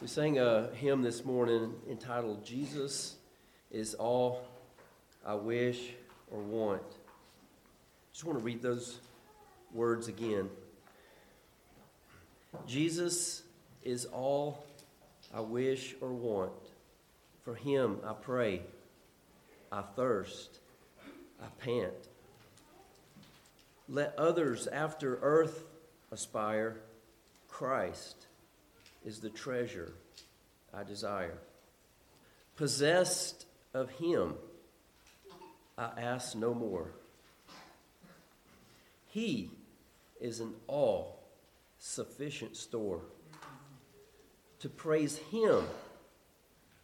We sang a hymn this morning entitled Jesus is All I Wish or Want. Just want to read those words again. Jesus is all I wish or want. For him I pray, I thirst, I pant. Let others after earth aspire, Christ is the treasure I desire. Possessed of Him, I ask no more. He is an all sufficient store. To praise Him,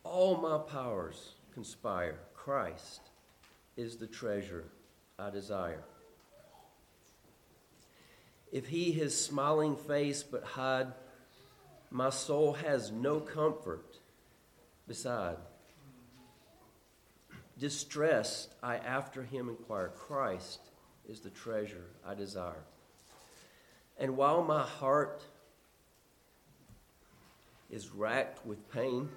all my powers conspire. Christ is the treasure I desire. If He his smiling face but hide, my soul has no comfort beside. Distressed, I after him inquire. Christ is the treasure I desire. And while my heart is racked with pain,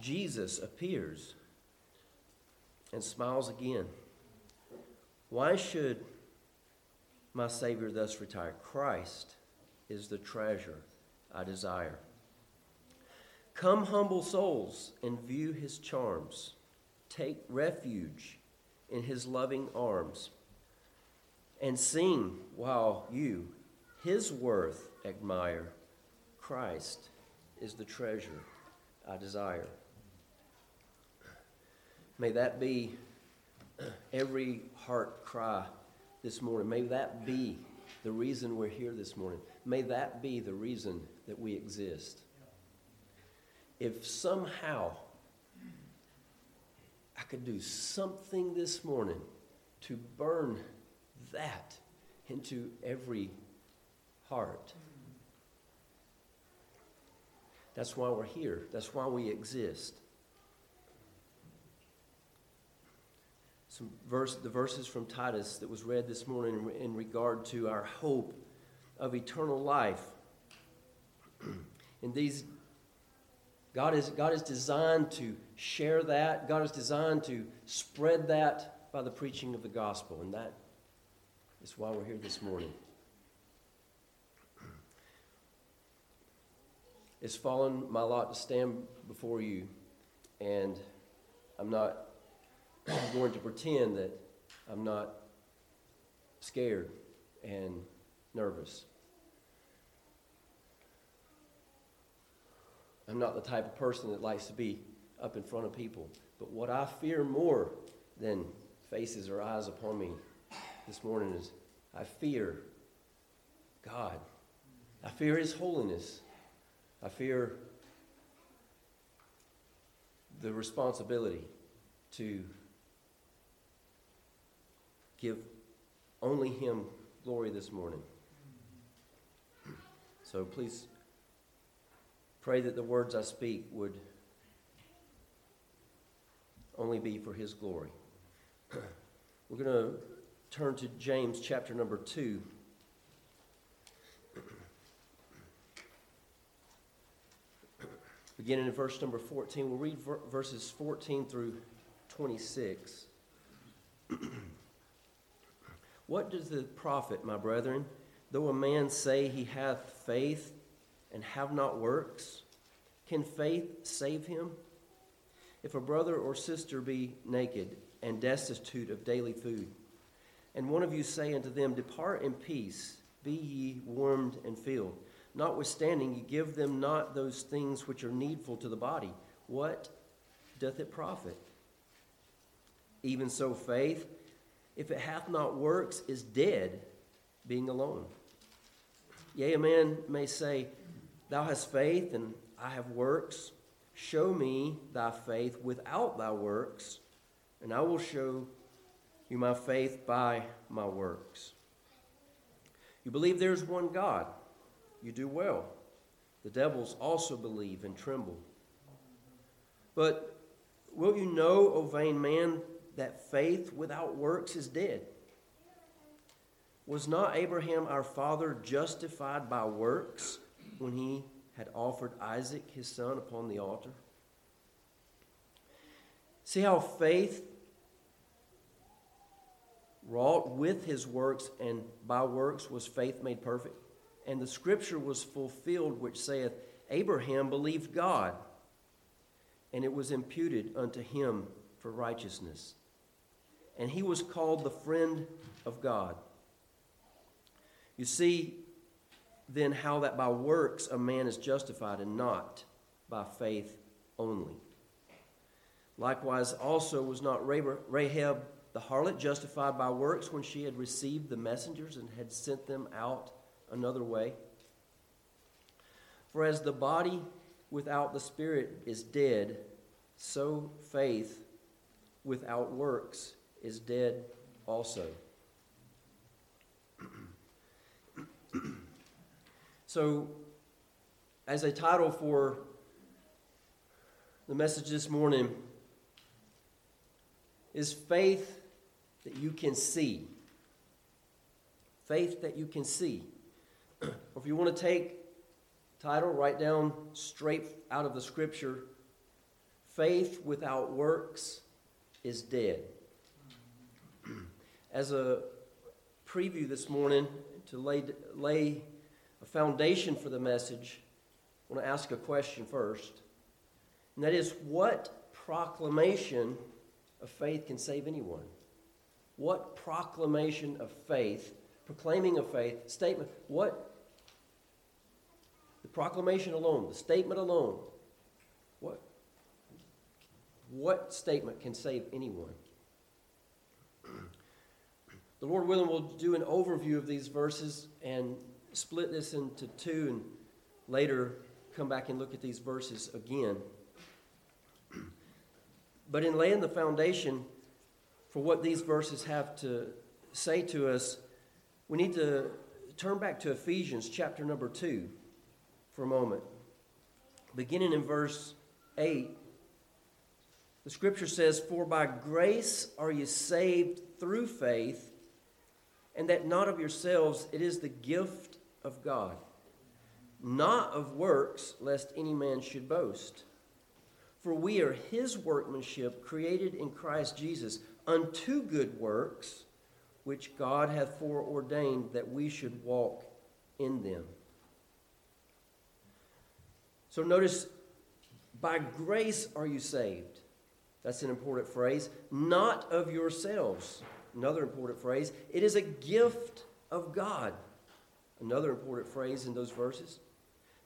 Jesus appears and smiles again. Why should my Savior thus retire? Christ is the treasure I desire. Come, humble souls, and view his charms. Take refuge in his loving arms. And sing while you his worth admire. Christ is the treasure I desire. May that be every heart cry this morning. May that be the reason we're here this morning. May that be the reason that we exist. If somehow I could do something this morning to burn that into every heart, that's why we're here. That's why we exist. Some verse, the verses from Titus that was read this morning in, regard to our hope of eternal life. and these, God is, God is designed to share that. God is designed to spread that by the preaching of the gospel. And that is why we're here this morning. It's fallen my lot to stand before you, and I'm not going to pretend that I'm not scared and nervous. I'm not the type of person that likes to be up in front of people. But what I fear more than faces or eyes upon me this morning is I fear God. I fear His holiness. I fear the responsibility to give only Him glory this morning. So please pray that the words I speak would only be for His glory. We're going to turn to James chapter number 2. Beginning in verse number 14, we'll read verses 14 through 26. what does the profit, my brethren? Though a man say he hath faith and have not works, can faith save him? If a brother or sister be naked and destitute of daily food, and one of you say unto them, Depart in peace, be ye warmed and filled, notwithstanding ye give them not those things which are needful to the body, what doth it profit? Even so, faith, if it hath not works, is dead, being alone. Yea, a man may say, Thou hast faith, and I have works. Show me thy faith without thy works, and I will show you my faith by my works. You believe there is one God. You do well. The devils also believe and tremble. But will you know, O vain man, that faith without works is dead? Was not Abraham our father justified by works when he had offered Isaac, his son, upon the altar. See how faith wrought with his works, and by works was faith made perfect? And the scripture was fulfilled, which saith, Abraham believed God, and it was imputed unto him for righteousness. And he was called the friend of God. You see, then, how that by works a man is justified and not by faith only. Likewise, also was not Rahab the harlot justified by works when she had received the messengers and had sent them out another way? For as the body without the spirit is dead, so faith without works is dead also. So, as a title for the message this morning, is faith that you can see. Faith that you can see. if you want to take title, write down straight out of the scripture faith without works is dead. As a preview this morning, to lay, lay a foundation for the message, I want to ask a question first. And that is what proclamation of faith can save anyone? What proclamation of faith, proclaiming of faith, statement, what? The proclamation alone, the statement alone, what? What statement can save anyone? The Lord willing, we'll do an overview of these verses and split this into two and later come back and look at these verses again. But in laying the foundation for what these verses have to say to us, we need to turn back to Ephesians chapter number 2 for a moment. Beginning in verse 8, the scripture says, For by grace are you saved through faith, and that not of yourselves, it is the gift of God, not of works, lest any man should boast. For we are his workmanship, created in Christ Jesus, unto good works, which God hath foreordained that we should walk in them. So notice, by grace are you saved. That's an important phrase. Not of yourselves. Another important phrase. It is a gift of God. Another important phrase in those verses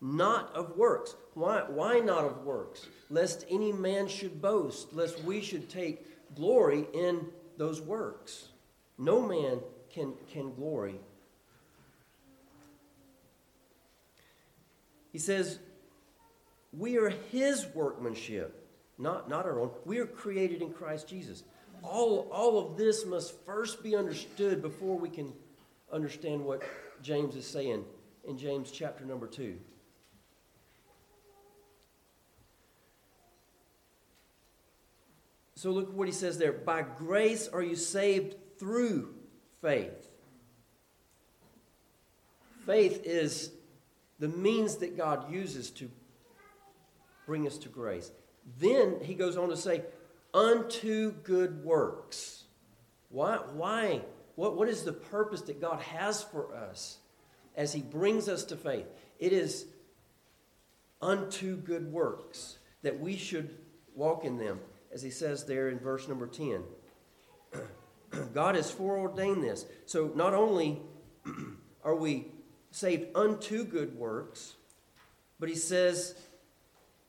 not of works. Why, why not of works? Lest any man should boast, lest we should take glory in those works. No man can, can glory. He says, We are his workmanship, not, not our own. We are created in Christ Jesus. All, all of this must first be understood before we can understand what James is saying in James chapter number 2. So look what he says there. By grace are you saved through faith. Faith is the means that God uses to bring us to grace. Then he goes on to say, unto good works. Why? Why? What, what is the purpose that God has for us as he brings us to faith? It is unto good works that we should walk in them as he says there in verse number 10. God has foreordained this. So not only are we saved unto good works, but he says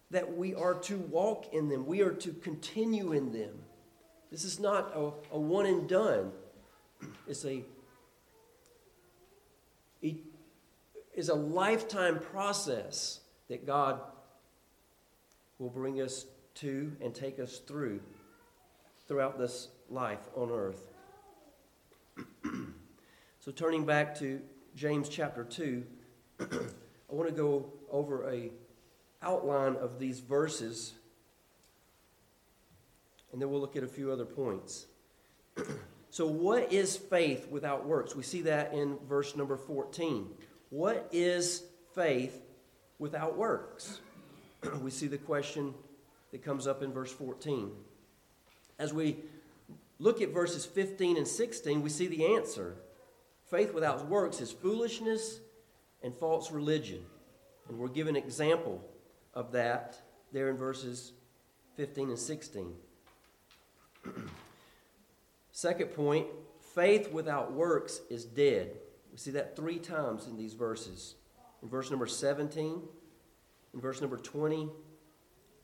that we are to walk in them, we are to continue in them. This is not a, a one and done. It's a it is a lifetime process that God will bring us to and take us through throughout this life on earth. so, turning back to James chapter 2, I want to go over a outline of these verses and then we'll look at a few other points. so, what is faith without works? We see that in verse number 14. What is faith without works? we see the question that comes up in verse 14. As we look at verses 15 and 16, we see the answer. Faith without works is foolishness and false religion. And we're given an example of that there in verses 15 and 16. Second point faith without works is dead. We see that three times in these verses. In verse number 17, in verse number 20,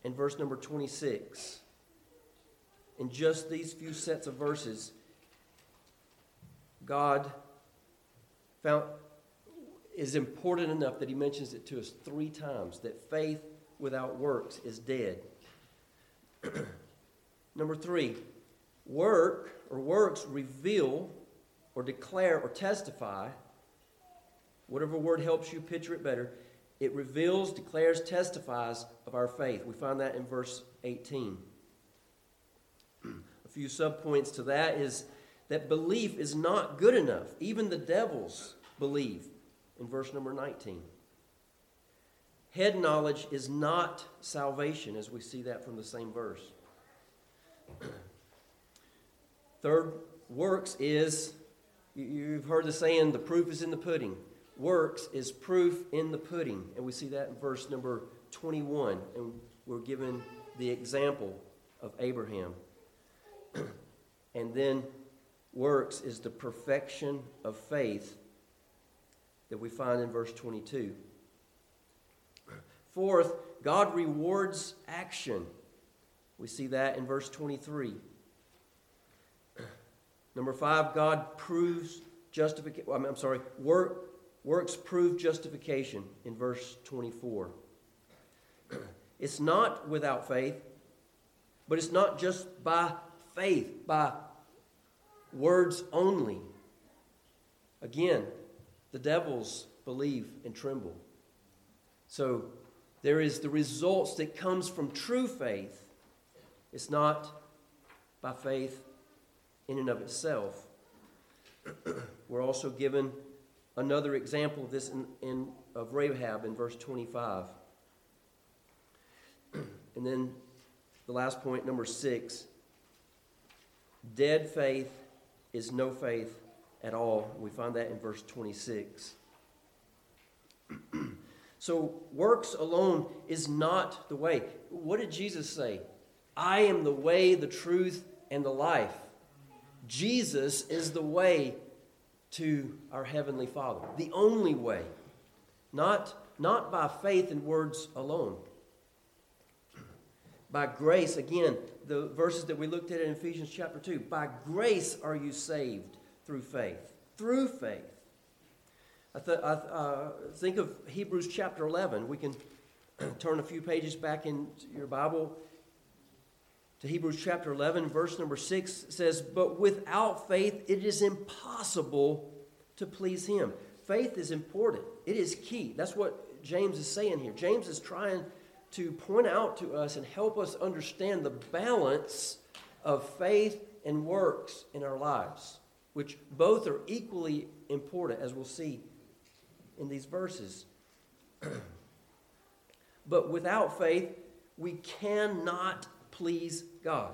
and verse number 26. In just these few sets of verses, God found is important enough that he mentions it to us three times that faith without works is dead. Number three, work or works reveal or declare or testify, whatever word helps you picture it better, it reveals, declares, testifies of our faith. We find that in verse 18. A few subpoints to that is that belief is not good enough. Even the devils believe in verse number 19. Head knowledge is not salvation, as we see that from the same verse. Third, works is, you've heard the saying, the proof is in the pudding. Works is proof in the pudding. And we see that in verse number 21. And we're given the example of Abraham. and then works is the perfection of faith that we find in verse 22. Fourth, God rewards action. We see that in verse 23. Number five, God proves justification. I'm sorry, work, works prove justification in verse 24. It's not without faith, but it's not just by faith, by words only. Again, the devils believe and tremble. So there is the results that comes from true faith. It's not by faith in and of itself. We're also given another example of this in, in of Rahab in verse 25. and then the last point, number six dead faith is no faith at all. We find that in verse 26. so, works alone is not the way. What did Jesus say? I am the way, the truth, and the life. Jesus is the way to our Heavenly Father, the only way, not, not by faith and words alone. By grace, again, the verses that we looked at in Ephesians chapter 2, by grace are you saved through faith. Through faith. I, th- I uh, think of Hebrews chapter 11. We can turn a few pages back in your Bible to Hebrews chapter 11, verse number 6 says, But without faith it is impossible to please him. Faith is important, it is key. That's what James is saying here. James is trying to point out to us and help us understand the balance of faith and works in our lives which both are equally important, as we'll see in these verses. but without faith, we cannot please God.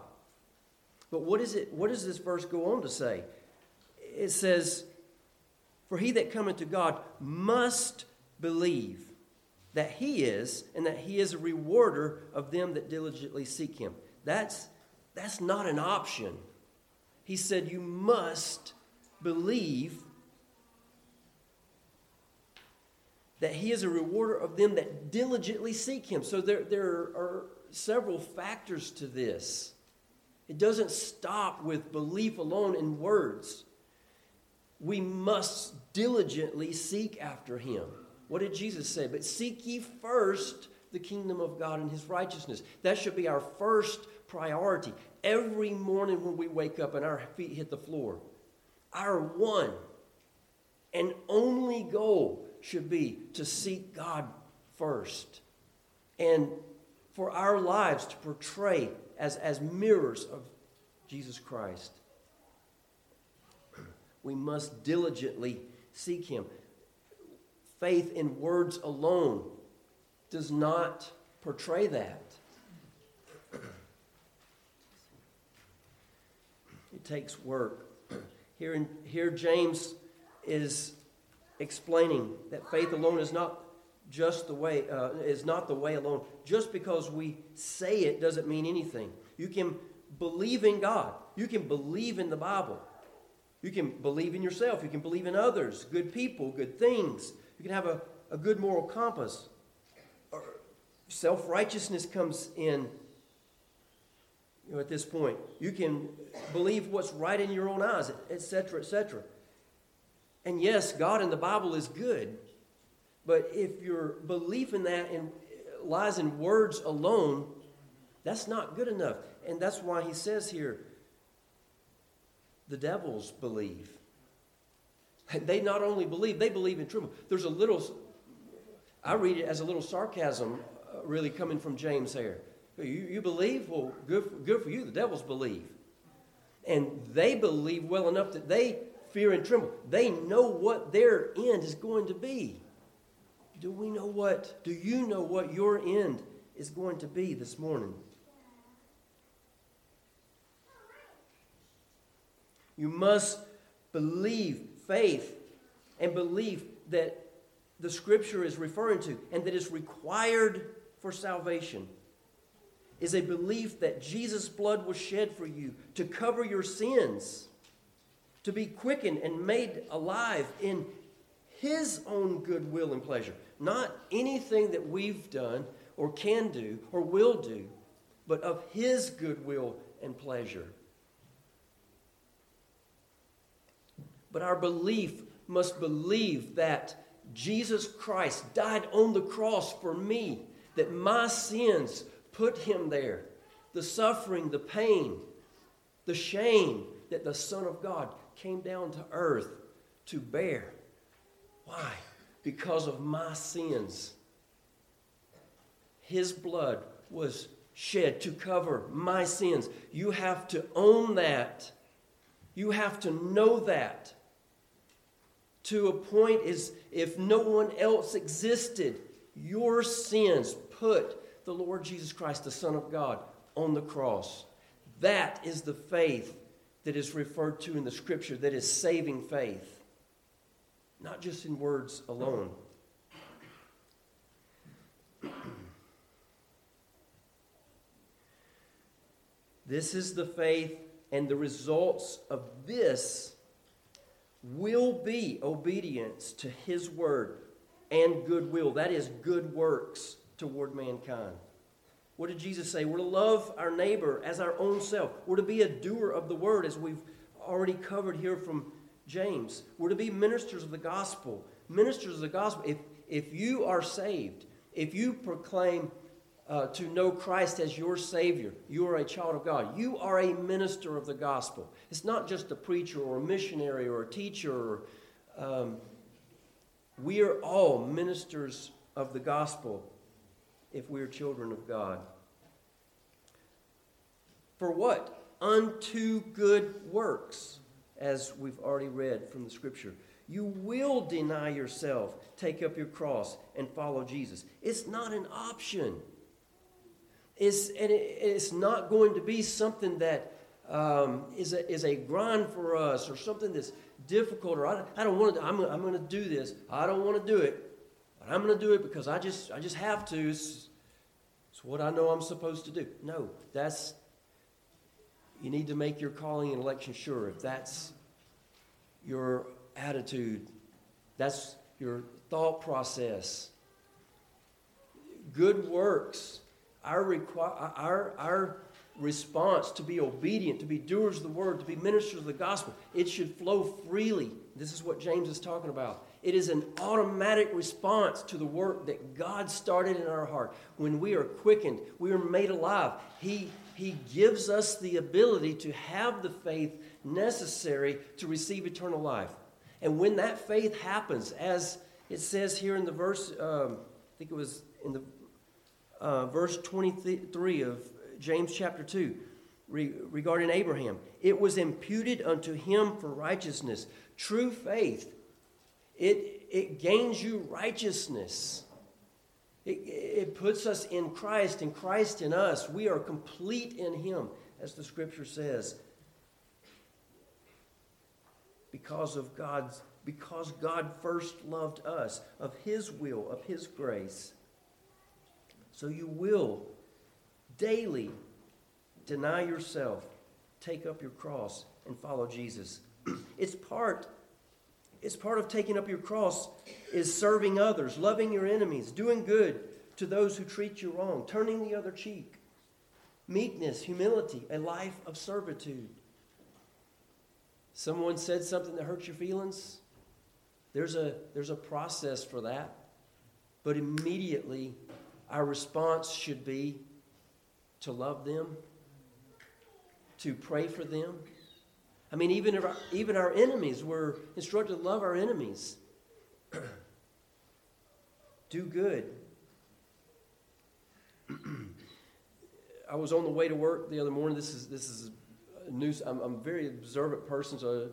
But what is it? What does this verse go on to say? It says, "For he that cometh to God must believe that he is, and that he is a rewarder of them that diligently seek him." That's that's not an option. He said, You must believe that He is a rewarder of them that diligently seek Him. So there, there are several factors to this. It doesn't stop with belief alone in words. We must diligently seek after Him. What did Jesus say? But seek ye first the kingdom of God and His righteousness. That should be our first priority every morning when we wake up and our feet hit the floor. Our one and only goal should be to seek God first and for our lives to portray as, as mirrors of Jesus Christ. We must diligently seek Him. Faith in words alone does not portray that. It takes work. Here, in, here James is explaining that faith alone is not just the way uh, is not the way alone. Just because we say it doesn't mean anything. You can believe in God. You can believe in the Bible. You can believe in yourself. You can believe in others, good people, good things. You can have a, a good moral compass. Self righteousness comes in you know, at this point. You can believe what's right in your own eyes, etc., etc. And yes, God in the Bible is good. But if your belief in that lies in words alone, that's not good enough. And that's why he says here the devils believe. They not only believe, they believe in tremble. There's a little, I read it as a little sarcasm uh, really coming from James here. You, you believe? Well, good for, good for you. The devils believe. And they believe well enough that they fear and tremble. They know what their end is going to be. Do we know what, do you know what your end is going to be this morning? You must believe, faith, and believe that the scripture is referring to and that is required for salvation is a belief that Jesus' blood was shed for you to cover your sins, to be quickened and made alive in His own good will and pleasure. Not anything that we've done or can do or will do, but of His goodwill and pleasure. But our belief must believe that Jesus Christ died on the cross for me, that my sins put him there. The suffering, the pain, the shame that the Son of God came down to earth to bear. Why? Because of my sins. His blood was shed to cover my sins. You have to own that. You have to know that. To a point is if no one else existed, your sins put the Lord Jesus Christ, the Son of God, on the cross. That is the faith that is referred to in the scripture, that is saving faith, not just in words alone. this is the faith, and the results of this will be obedience to His word and goodwill. That is, good works toward mankind. What did Jesus say? We're to love our neighbor as our own self. We're to be a doer of the word, as we've already covered here from James. We're to be ministers of the gospel. Ministers of the gospel. If, if you are saved, if you proclaim uh, to know Christ as your Savior, you are a child of God. You are a minister of the gospel. It's not just a preacher or a missionary or a teacher. Or, um, we are all ministers of the gospel if we are children of God. For what? Unto good works, as we've already read from the scripture. You will deny yourself, take up your cross, and follow Jesus. It's not an option. It's, and it, it's not going to be something that um, is a, is a grind for us or something that's difficult or I, I don't want to, I'm, I'm going to do this. I don't want to do it. But I'm going to do it because I just, I just have to. It's, it's what I know I'm supposed to do. No, that's, you need to make your calling and election sure. If that's your attitude, that's your thought process. Good works, our, requ- our, our response to be obedient, to be doers of the word, to be ministers of the gospel, it should flow freely. This is what James is talking about. It is an automatic response to the work that God started in our heart. When we are quickened, we are made alive. He, he gives us the ability to have the faith necessary to receive eternal life. And when that faith happens, as it says here in the verse, um, I think it was in the uh, verse 23 of James chapter 2, re- regarding Abraham, it was imputed unto him for righteousness. True faith it, it gains you righteousness. It, it puts us in Christ and Christ in us. We are complete in Him, as the scripture says. Because of God's because God first loved us, of His will, of His grace. So you will daily deny yourself, take up your cross, and follow Jesus. it's part it's part of taking up your cross is serving others, loving your enemies, doing good to those who treat you wrong, turning the other cheek, meekness, humility, a life of servitude. Someone said something that hurts your feelings. There's a, there's a process for that. But immediately, our response should be to love them, to pray for them, I mean, even, our, even our enemies, we're instructed to love our enemies. Do good. I was on the way to work the other morning. This is, this is a news. I'm, I'm a very observant person, so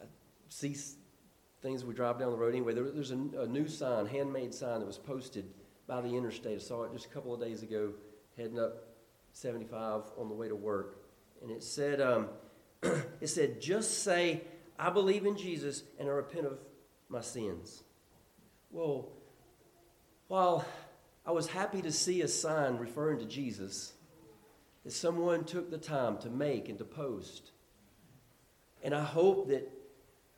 I see things we drive down the road. Anyway, there, there's a, a new sign, handmade sign that was posted by the interstate. I saw it just a couple of days ago, heading up 75 on the way to work. And it said, um, it said, just say, I believe in Jesus and I repent of my sins. Well, while I was happy to see a sign referring to Jesus, that someone took the time to make and to post. And I hope that,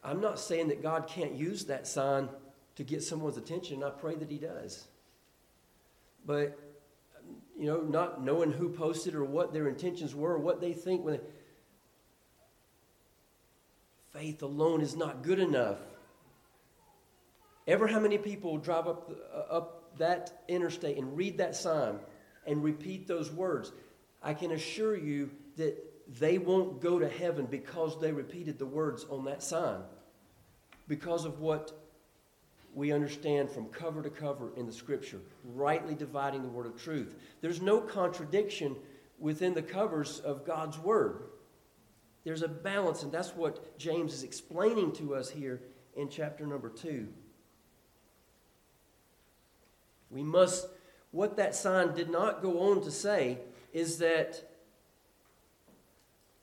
I'm not saying that God can't use that sign to get someone's attention, and I pray that He does. But, you know, not knowing who posted or what their intentions were or what they think when they, faith alone is not good enough. Ever how many people drive up, uh, up that interstate and read that sign and repeat those words? I can assure you that they won't go to heaven because they repeated the words on that sign. Because of what we understand from cover to cover in the scripture, rightly dividing the word of truth. There's no contradiction within the covers of God's word. There's a balance, and that's what James is explaining to us here in chapter number two. We must, what that sign did not go on to say is that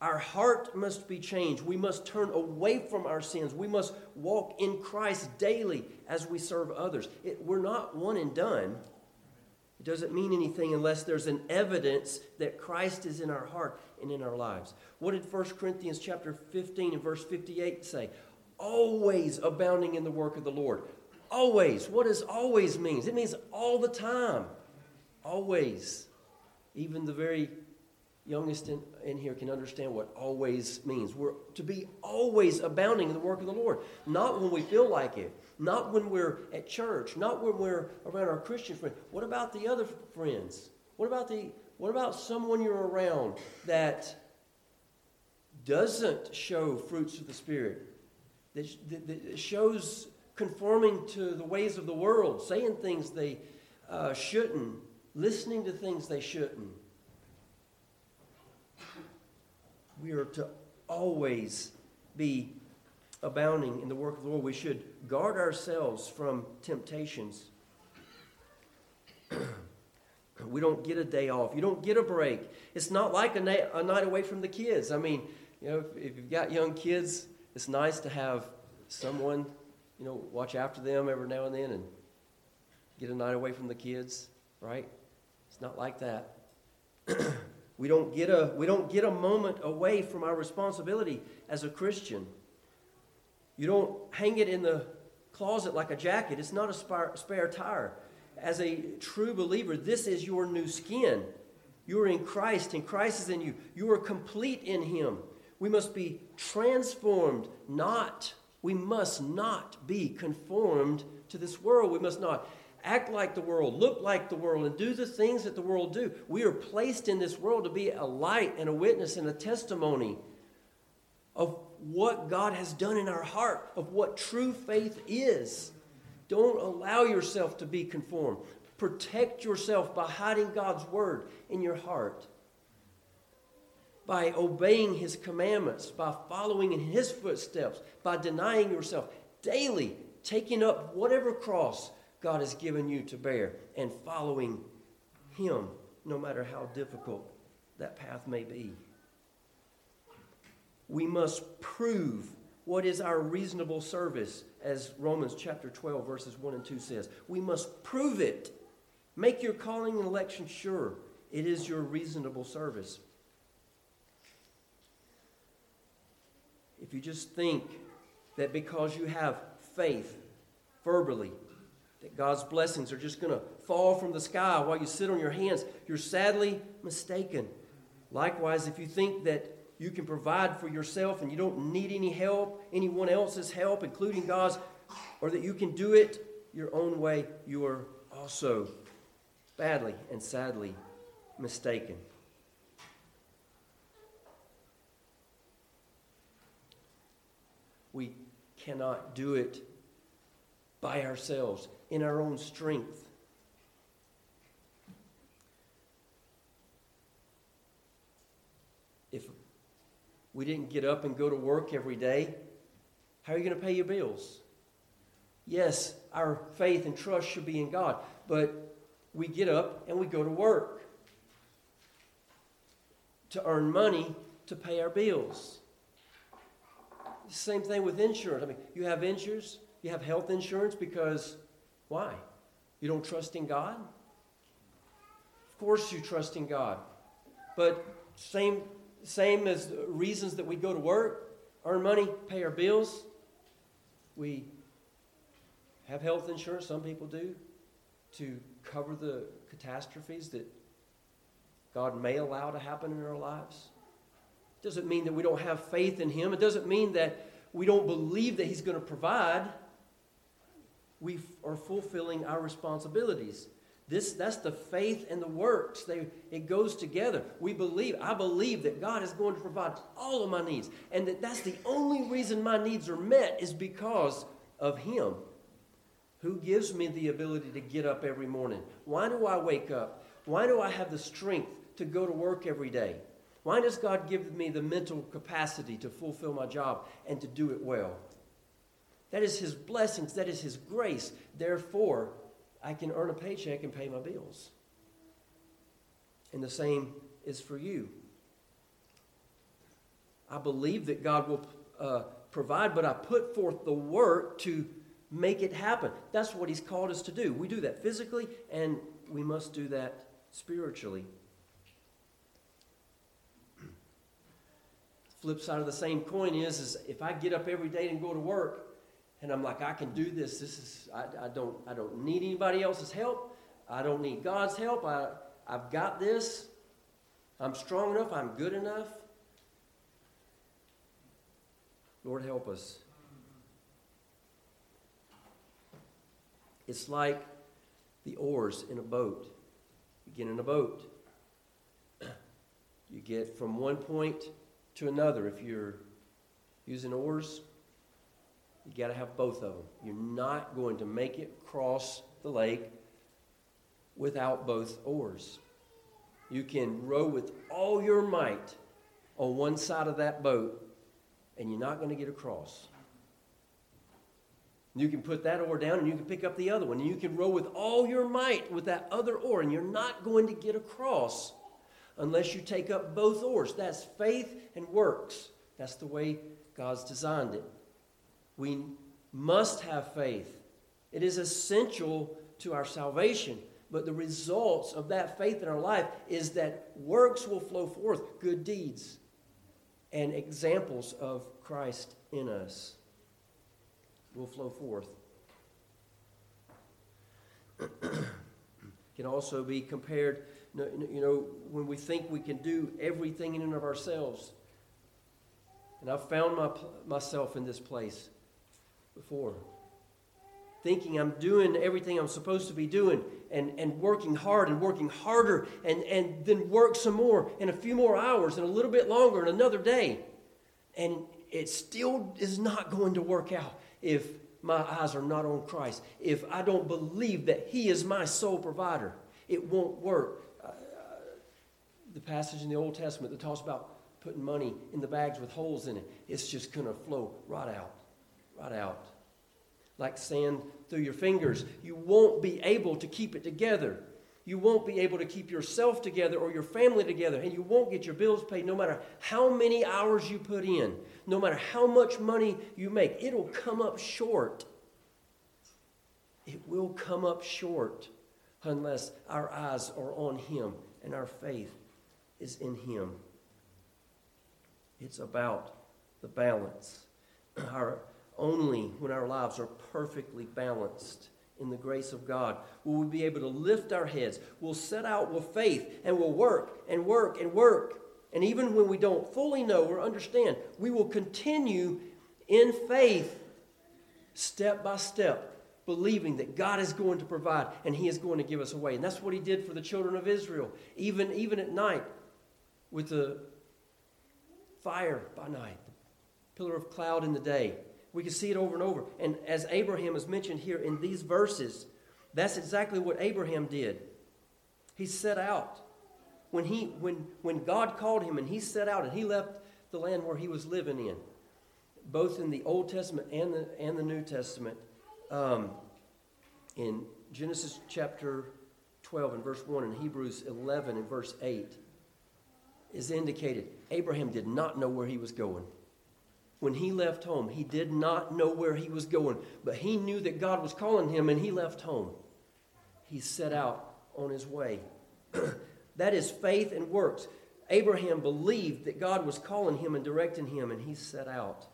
our heart must be changed. We must turn away from our sins. We must walk in Christ daily as we serve others. It, we're not one and done. It doesn't mean anything unless there's an evidence that Christ is in our heart and in our lives. What did 1 Corinthians chapter 15 and verse 58 say? Always abounding in the work of the Lord. Always. What does always means? It means all the time. Always. Even the very youngest in, in, here can understand what always means. We're to be always abounding in the work of the Lord. Not when we feel like it. Not when we're at church. Not when we're around our Christian friends. What about the other friends? What about the what about someone you're around that doesn't show fruits of the Spirit, that, that, that shows conforming to the ways of the world, saying things they uh, shouldn't, listening to things they shouldn't. We are to always be abounding in the work of the Lord. We should guard ourselves from temptations. we don't get a day off. You don't get a break. It's not like a, na- a night away from the kids. I mean, you know, if, if you've got young kids, it's nice to have someone, you know, watch after them every now and then and get a night away from the kids, right? It's not like that. we don't get a we don't get a moment away from our responsibility as a Christian. You don't hang it in the closet like a jacket. It's not a spare, spare tire. As a true believer, this is your new skin. You are in Christ, and Christ is in you. You are complete in Him. We must be transformed, not, we must not be conformed to this world. We must not act like the world, look like the world, and do the things that the world do. We are placed in this world to be a light and a witness and a testimony of what God has done in our heart, of what true faith is. Don't allow yourself to be conformed. Protect yourself by hiding God's word in your heart by obeying his commandments, by following in his footsteps, by denying yourself daily, taking up whatever cross God has given you to bear and following Him, no matter how difficult that path may be. We must prove what is our reasonable service, as Romans chapter 12, verses 1 and 2 says. We must prove it. Make your calling and election sure. It is your reasonable service. If you just think that because you have faith verbally, that God's blessings are just going to fall from the sky while you sit on your hands, you're sadly mistaken. Likewise, if you think that you can provide for yourself and you don't need any help, anyone else's help, including God's, or that you can do it your own way, you are also badly and sadly mistaken. We cannot do it by ourselves in our own strength. If we didn't get up and go to work every day, how are you going to pay your bills? Yes, our faith and trust should be in God, but we get up and we go to work to earn money to pay our bills. Same thing with insurance. I mean, you have insurance, you have health insurance because why? You don't trust in God? Of course you trust in God. But same same as reasons that we go to work, earn money, pay our bills. We have health insurance, some people do, to cover the catastrophes that God may allow to happen in our lives. It doesn't mean that we don't have faith in Him. It doesn't mean that we don't believe that He's going to provide. We are fulfilling our responsibilities. This, that's the faith and the works. They, it goes together. We believe, I believe that God is going to provide all of my needs. And that that's the only reason my needs are met is because of Him who gives me the ability to get up every morning. Why do I wake up? Why do I have the strength to go to work every day? Why does God give me the mental capacity to fulfill my job and to do it well? That is His blessings, that is His grace. Therefore, I can earn a paycheck and pay my bills. And the same is for you. I believe that God will uh, provide, but I put forth the work to make it happen. That's what He's called us to do. We do that physically, and we must do that spiritually. Flip side of the same coin is, is if I get up every day and go to work, and I'm like, I can do this. This is I, I don't I don't need anybody else's help. I don't need God's help. I I've got this. I'm strong enough. I'm good enough. Lord, help us. It's like the oars in a boat. You get in a boat, you get from one point to another. If you're using oars, you got to have both of them. You're not going to make it cross the lake without both oars. You can row with all your might on one side of that boat, and you're not going to get across. You can put that oar down and you can pick up the other one. And you can row with all your might with that other oar, and you're not going to get across unless you take up both oars. That's faith and works. That's the way God's designed it. We must have faith. It is essential to our salvation. But the results of that faith in our life is that works will flow forth, good deeds, and examples of Christ in us will flow forth. can also be compared, you know, when we think we can do everything in and of ourselves. And I've found my, myself in this place before. Thinking I'm doing everything I'm supposed to be doing and, and working hard and working harder and, and then work some more and a few more hours and a little bit longer and another day. And it still is not going to work out if my eyes are not on Christ. If I don't believe that He is my sole provider, it won't work. Uh, the passage in the Old Testament that talks about putting money in the bags with holes in it, it's just going to flow right out right out, like sand through your fingers. You won't be able to keep it together. You won't be able to keep yourself together or your family together, and you won't get your bills paid no matter how many hours you put in, no matter how much money you make. It'll come up short. It will come up short unless our eyes are on Him and our faith is in Him. It's about the balance. Our, only when our lives are perfectly balanced in the grace of God will we be able to lift our heads. We'll set out with faith and we'll work and work and work. And even when we don't fully know or understand, we will continue in faith, step by step, believing that God is going to provide and He is going to give us a way. And that's what He did for the children of Israel, even, even at night with the fire by night, the pillar of cloud in the day. We can see it over and over. And as Abraham is mentioned here in these verses, that's exactly what Abraham did. He set out. When, he, when, when God called him and he set out and he left the land where he was living in, both in the Old Testament and the, and the New Testament, um, in Genesis chapter 12 and verse 1 and Hebrews 11 and verse 8 is indicated. Abraham did not know where he was going. When he left home, he did not know where he was going, but he knew that God was calling him and he left home. He set out on his way. that is faith and works. Abraham believed that God was calling him and directing him, and he set out.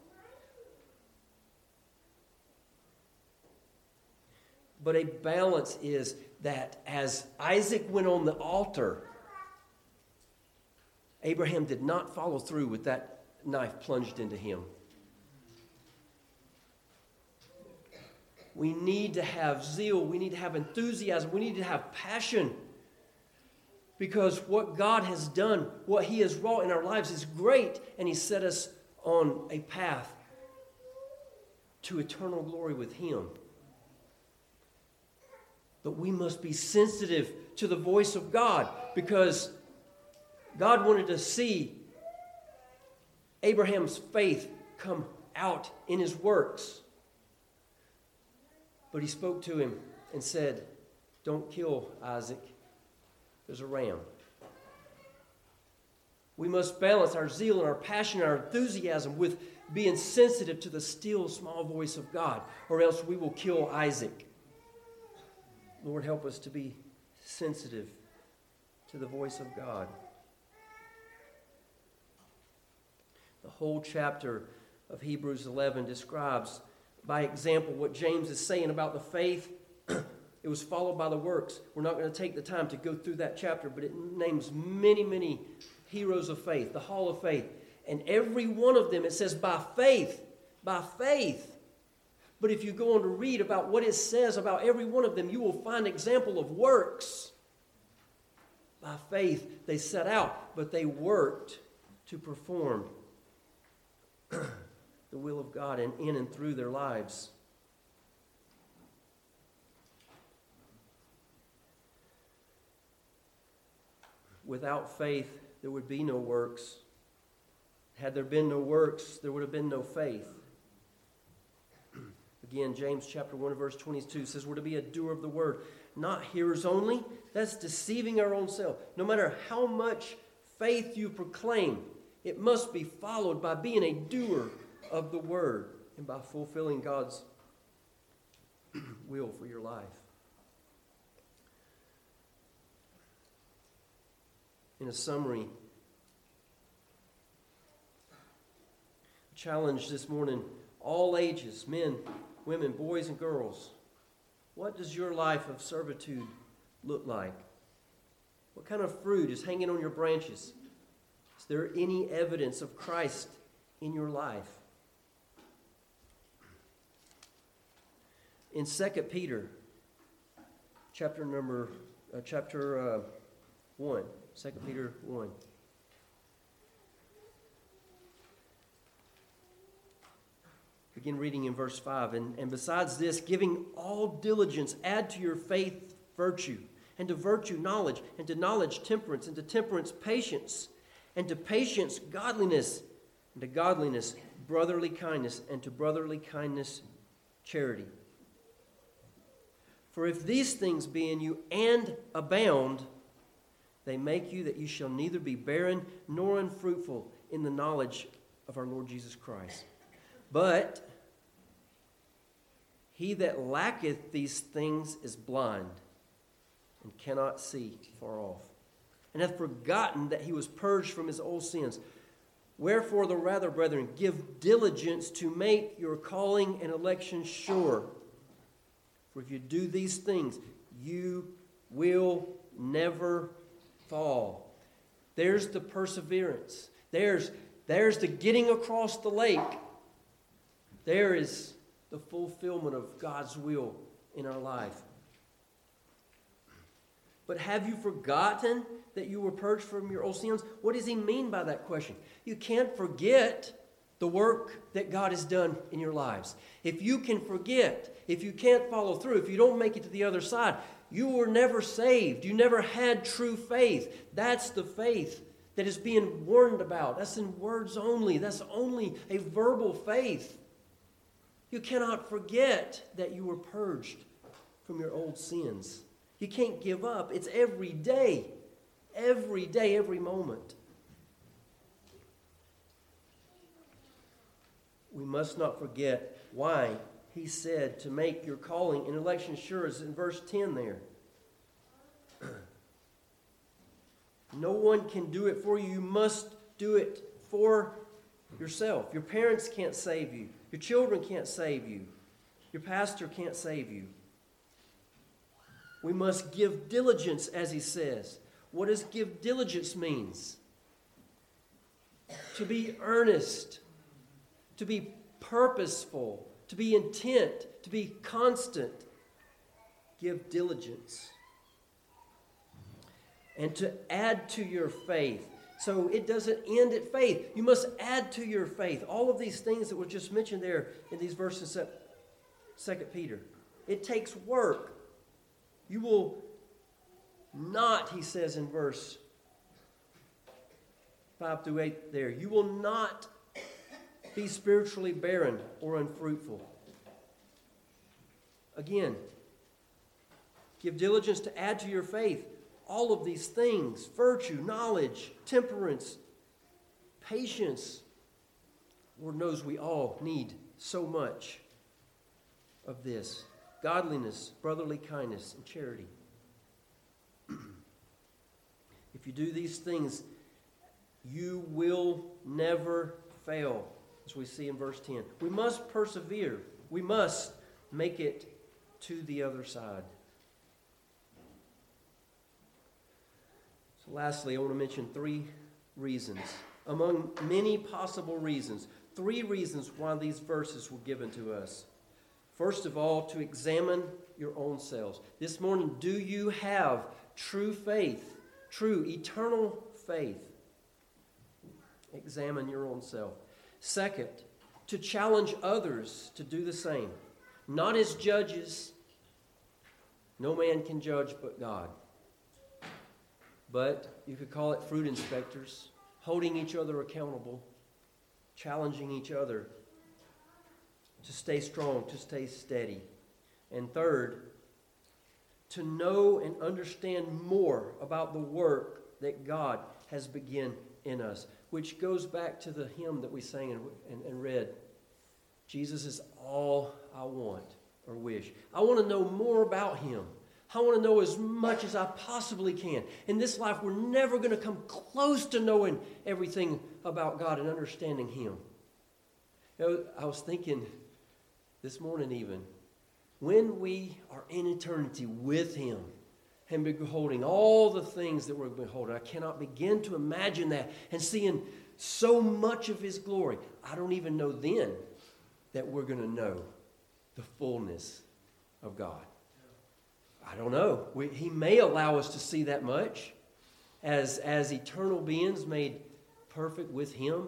But a balance is that as Isaac went on the altar, Abraham did not follow through with that knife plunged into him. We need to have zeal. We need to have enthusiasm. We need to have passion. Because what God has done, what He has wrought in our lives is great, and He set us on a path to eternal glory with Him. But we must be sensitive to the voice of God because God wanted to see Abraham's faith come out in his works. But he spoke to him and said, Don't kill Isaac. There's a ram. We must balance our zeal and our passion and our enthusiasm with being sensitive to the still small voice of God, or else we will kill Isaac. Lord, help us to be sensitive to the voice of God. The whole chapter of Hebrews 11 describes by example what James is saying about the faith. it was followed by the works. We're not going to take the time to go through that chapter, but it names many, many heroes of faith, the hall of faith. And every one of them, it says by faith, by faith. But if you go on to read about what it says about every one of them, you will find example of works. By faith, they set out, but they worked to perform the will of God and in and through their lives. Without faith, there would be no works. Had there been no works, there would have been no faith. Again, James chapter 1 verse 22 says we're to be a doer of the word, not hearers only. That's deceiving our own self. No matter how much faith you proclaim, it must be followed by being a doer of the Word and by fulfilling God's will for your life. In a summary, challenge this morning all ages, men, women, boys, and girls. What does your life of servitude look like? What kind of fruit is hanging on your branches? Is there any evidence of Christ in your life? In 2 Peter, chapter number, uh, chapter uh, 1, 2 Peter 1. Begin reading in verse 5. And, and besides this, giving all diligence, add to your faith virtue, and to virtue knowledge, and to knowledge temperance, and to temperance patience, and to patience godliness, and to godliness brotherly kindness, and to brotherly kindness charity. For if these things be in you and abound, they make you that you shall neither be barren nor unfruitful in the knowledge of our Lord Jesus Christ. But he that lacketh these things is blind and cannot see far off, and hath forgotten that he was purged from his old sins. Wherefore, the rather, brethren, give diligence to make your calling and election sure. For if you do these things, you will never fall. There's the perseverance. There's, there's the getting across the lake. There is the fulfillment of God's will in our life. But have you forgotten that you were purged from your old sins? What does he mean by that question? You can't forget the work that God has done in your lives. If you can forget, if you can't follow through, if you don't make it to the other side, you were never saved. You never had true faith. That's the faith that is being warned about. That's in words only. That's only a verbal faith. You cannot forget that you were purged from your old sins. You can't give up. It's every day, every day, every moment. We must not forget why he said to make your calling and election sure is in verse 10 there. no one can do it for you. You must do it for yourself. Your parents can't save you. Your children can't save you. Your pastor can't save you. We must give diligence, as he says. What does give diligence means? To be earnest to be purposeful, to be intent, to be constant. Give diligence. And to add to your faith. So it doesn't end at faith. You must add to your faith. All of these things that were just mentioned there in these verses of 2 Peter. It takes work. You will not, he says in verse 5 through 8 there, you will not be spiritually barren or unfruitful. Again, give diligence to add to your faith all of these things virtue, knowledge, temperance, patience. Lord knows we all need so much of this godliness, brotherly kindness, and charity. if you do these things, you will never fail as we see in verse 10. We must persevere, we must make it to the other side. So, lastly, I want to mention three reasons. Among many possible reasons, three reasons why these verses were given to us. First of all, to examine your own selves. This morning, do you have true faith, true eternal faith? Examine your own self. Second, to challenge others to do the same, not as judges. No man can judge but God. But you could call it fruit inspectors, holding each other accountable, challenging each other to stay strong, to stay steady. And third, to know and understand more about the work that God has begun in us which goes back to the hymn that we sang and, and, and read. Jesus is all I want or wish. I want to know more about him. I want to know as much as I possibly can. In this life, we're never going to come close to knowing everything about God and understanding Him. You know, I was thinking this morning, even, when we are in eternity with Him, and beholding all the things that we're beholding. I cannot begin to imagine that and seeing so much of His glory. I don't even know then that we're going to know the fullness of God. I don't know. We, he may allow us to see that much as, as eternal beings made perfect with Him.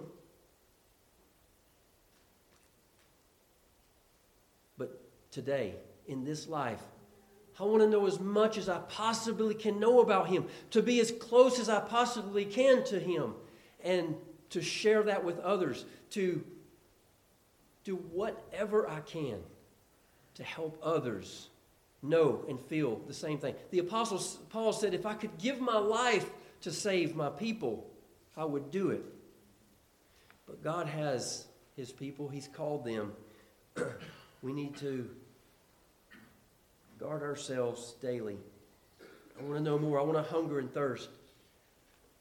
But today, in this life, I want to know as much as I possibly can know about Him, to be as close as I possibly can to Him, and to share that with others, to do whatever I can to help others know and feel the same thing. The Apostle Paul said, If I could give my life to save my people, I would do it. But God has his people, he's called them. we need to guard ourselves daily. I want to know more. I want to hunger and thirst.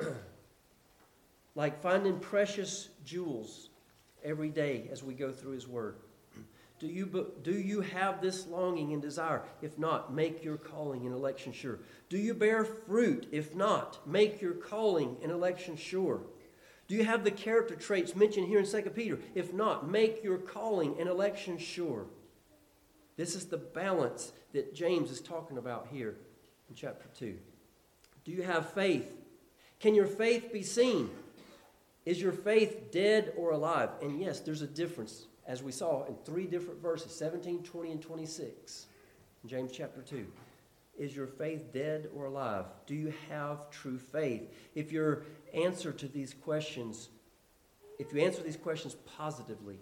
like finding precious jewels every day as we go through his word. Do you, do you have this longing and desire? If not, make your calling and election sure. Do you bear fruit? If not, make your calling and election sure. Do you have the character traits mentioned here in 2 Peter? If not, make your calling and election sure. This is the balance that James is talking about here in chapter 2. Do you have faith? Can your faith be seen? Is your faith dead or alive? And yes, there's a difference as we saw in three different verses 17, 20, and 26 in James chapter 2. Is your faith dead or alive? Do you have true faith? If your answer to these questions, if you answer these questions positively,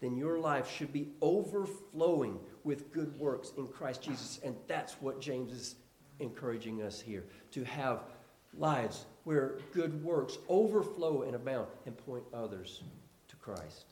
then your life should be overflowing with good works in Christ Jesus. And that's what James is encouraging us here to have lives where good works overflow and abound and point others to Christ.